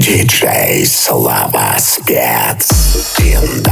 Диджей Слава Спец. In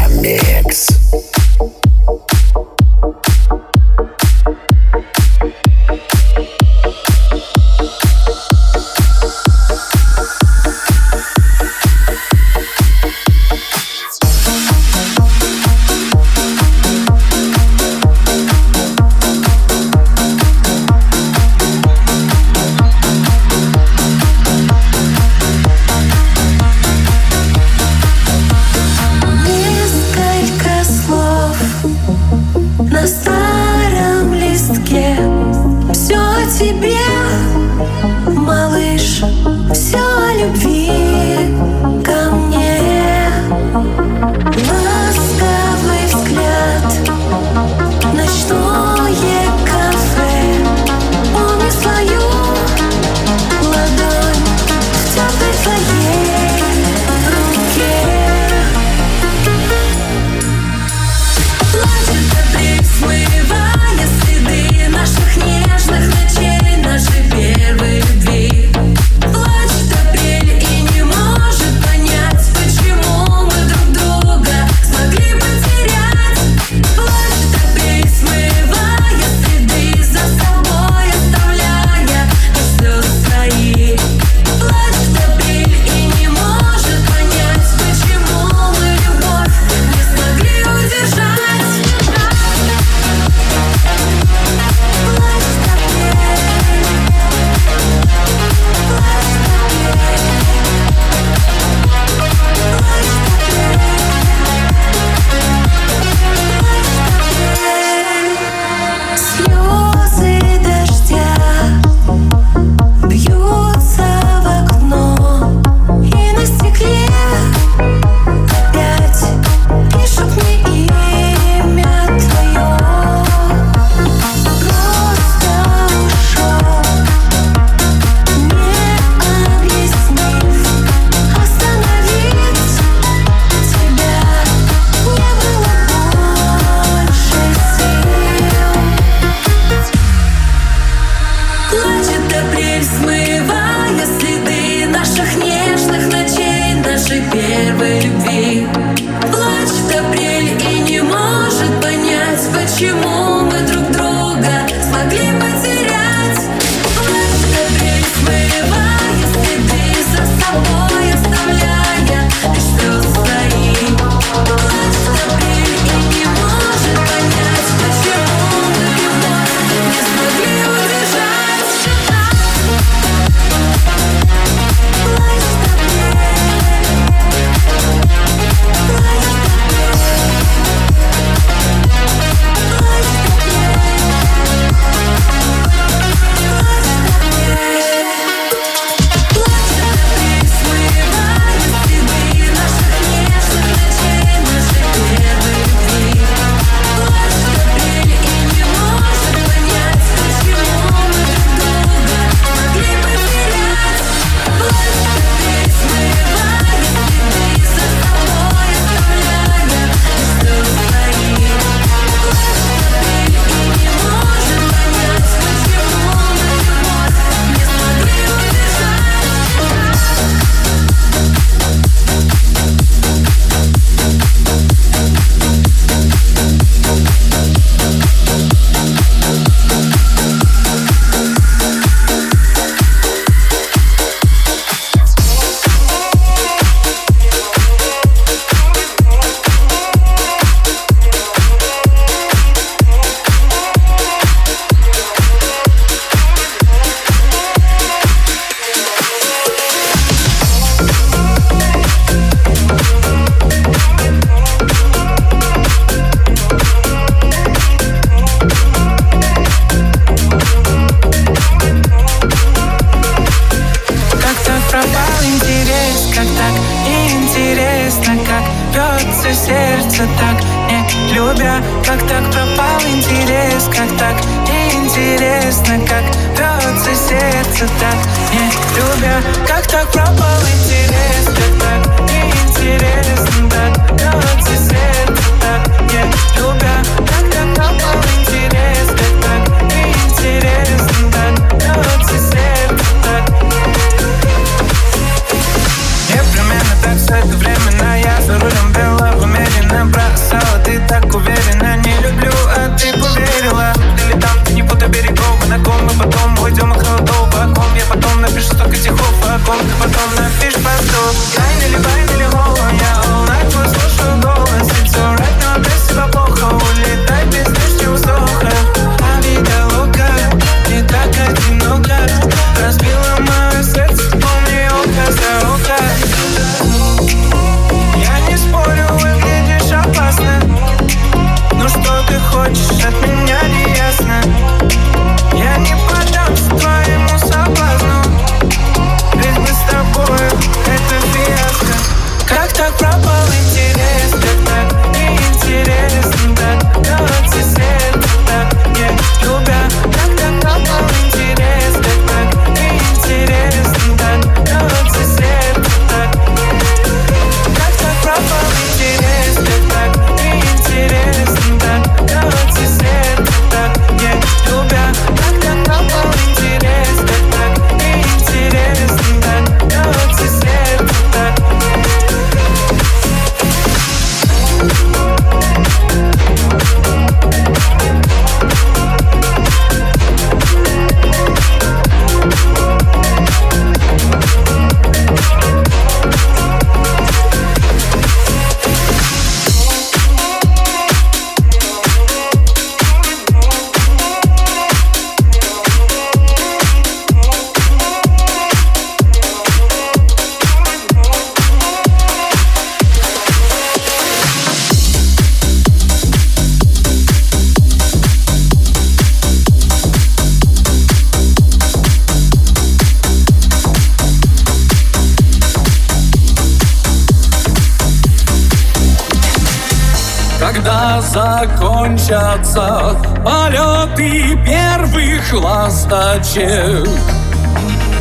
закончатся полеты первых ласточек.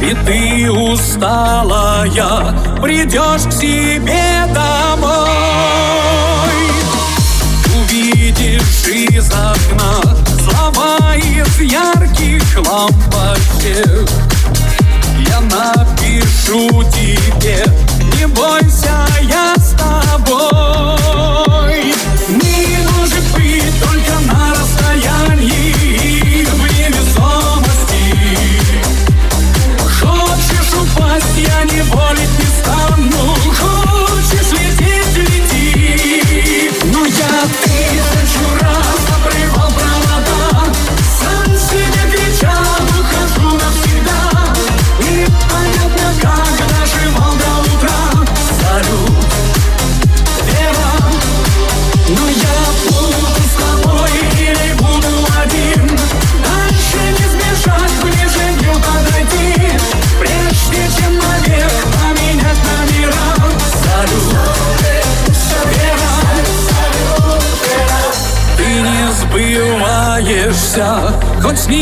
И ты усталая придешь к себе домой. Увидишь из окна слова из ярких лампочек. Я напишу тебе, не бойся, я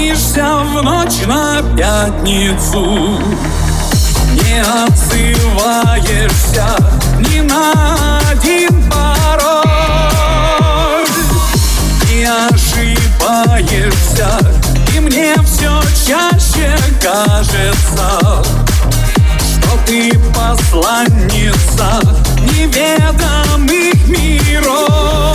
снишься в ночь на пятницу. Не отзываешься ни на один пароль. Не ошибаешься, и мне все чаще кажется, что ты посланница неведомых миров.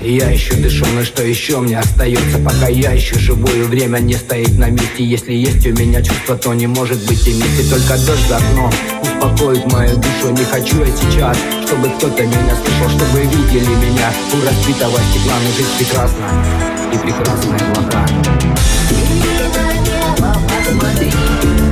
Я еще дышу, но что еще мне остается? Пока я еще живу и время не стоит на месте. Если есть у меня чувство, то не может быть и вместе Только дождь за окном успокоит мою душу. Не хочу я сейчас, чтобы кто-то меня слышал Чтобы видели меня. У разбитого стекла Но жизнь прекрасна и прекрасная блага Посмотри, как мы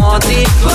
more deeper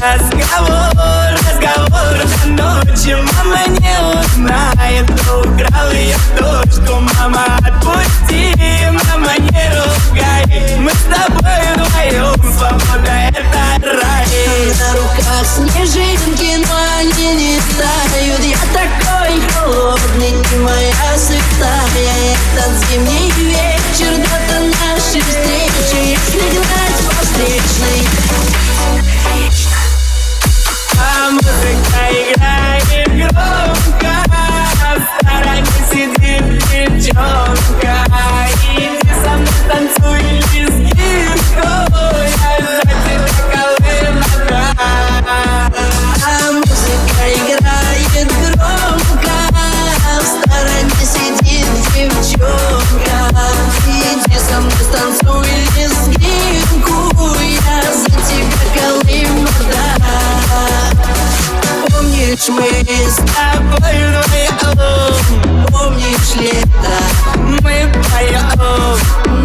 Разговор, разговор до ночи Мама не узнает, кто украл ее дочку Мама, отпусти, мама, не ругай. Мы с тобой вдвоем, свобода это рай. На руках снежинки, но они не тают. Я такой холодный, не моя святая. Этот зимний вечер, дата нашей встречи. Если гнать встречный а музыка играет громко а В стороне сидит девчонка. Иди со мной танцуй лезгинку Я а за тебя колына А музыка играет громко а В стороне сидит девчонка. Иди со мной танцуй лезгинку Я за тебя колына Помнишь, мы с тобой вдвоем Помнишь лето, мы поем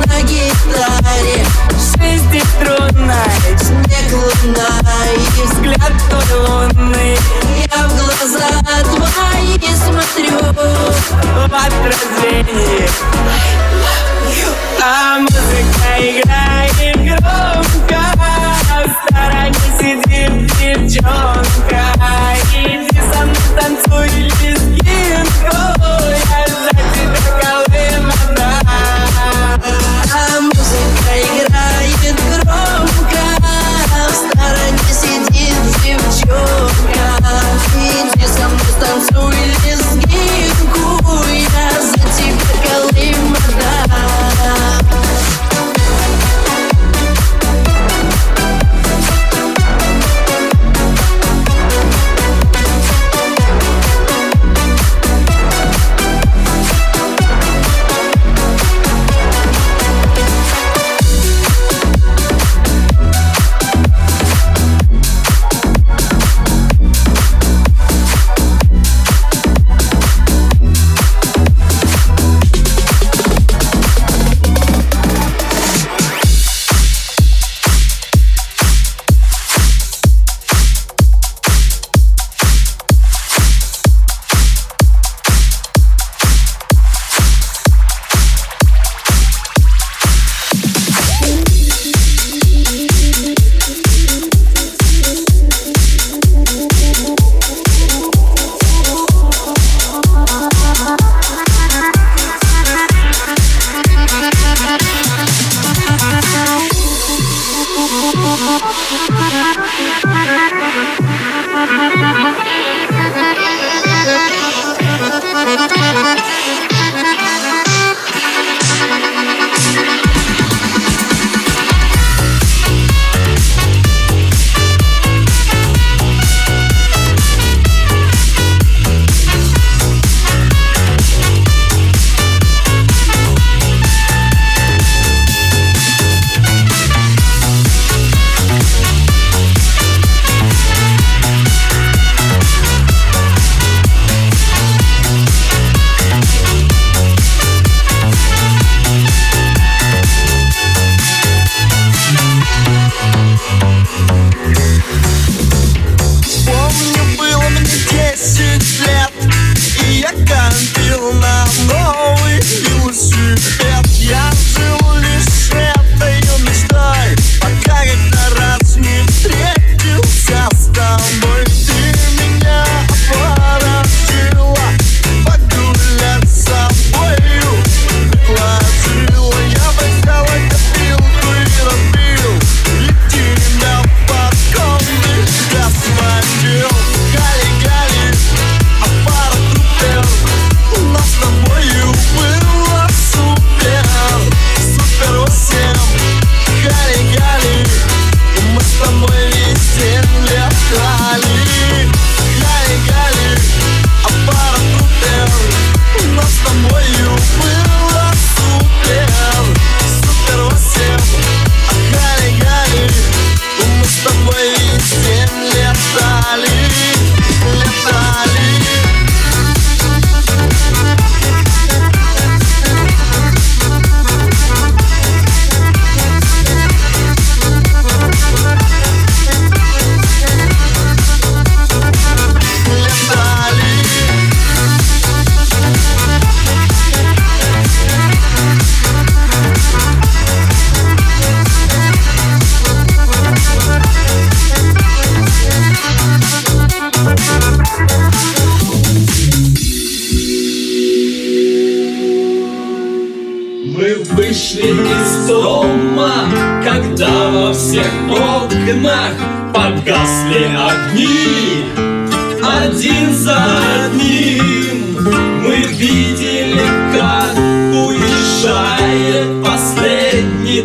На гитаре шестиструнной Снег лунной и взгляд твой лунный. Я в глаза твои смотрю. В отражении А музыка играет громко. В стороне сидит девчонка.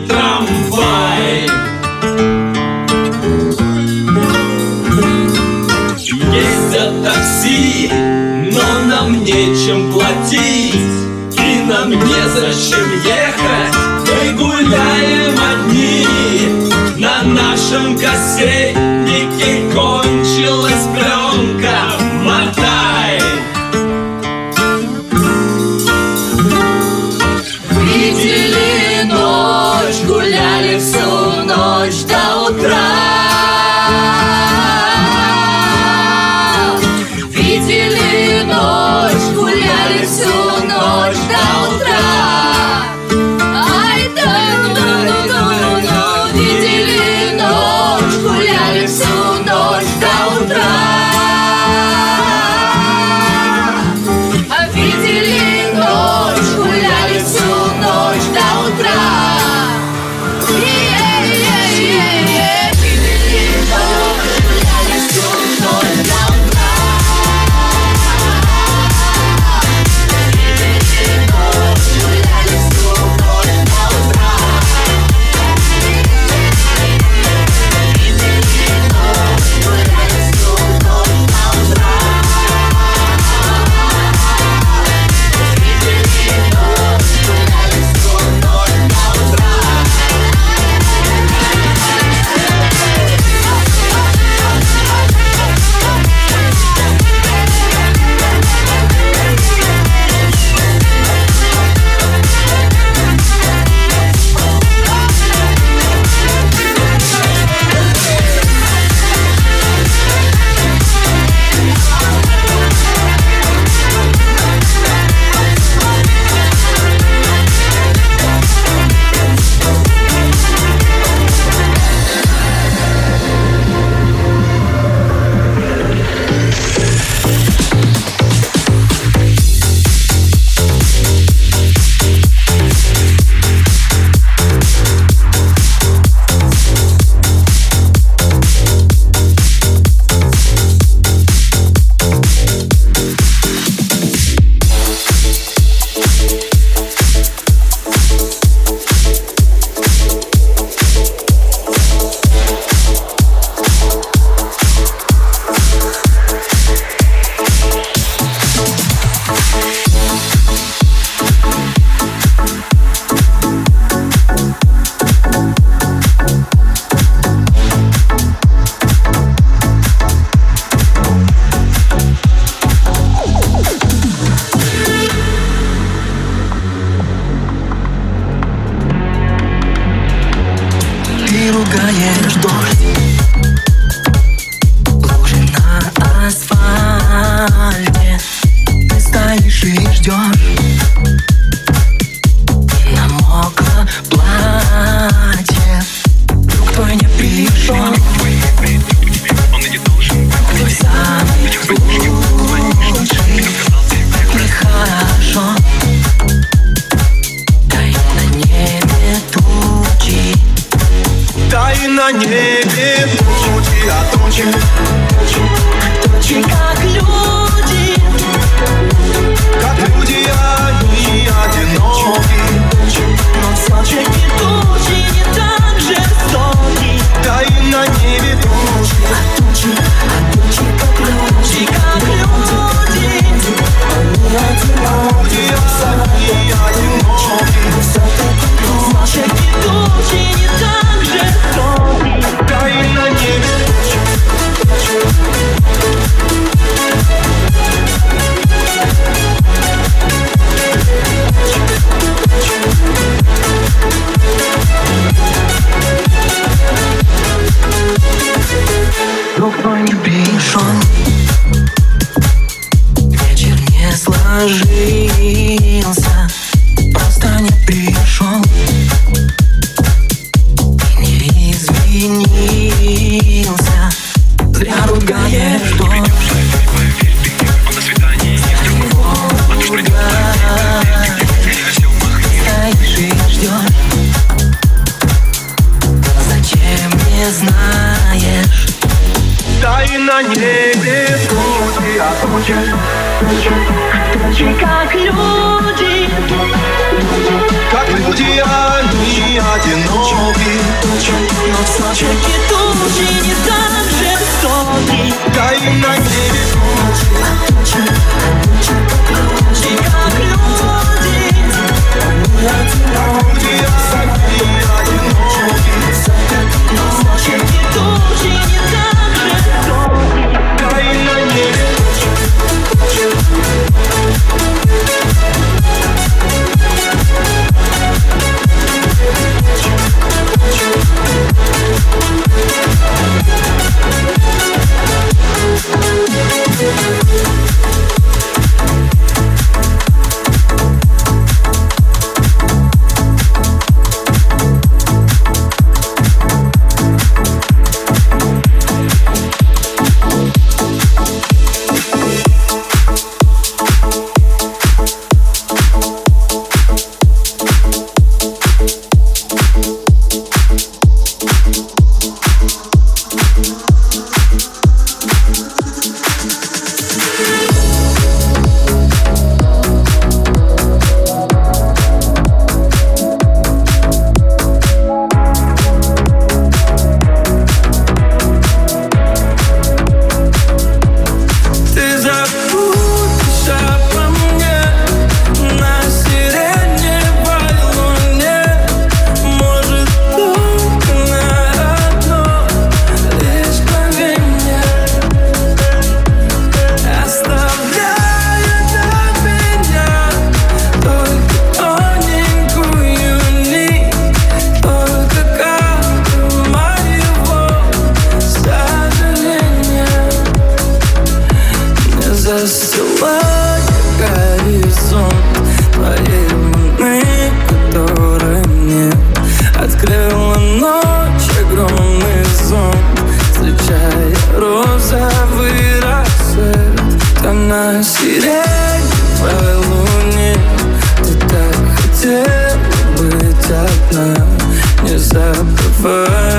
трамвай. Ездят такси, но нам нечем платить, и нам незачем ехать, мы гуляем одни на нашем кассете. But.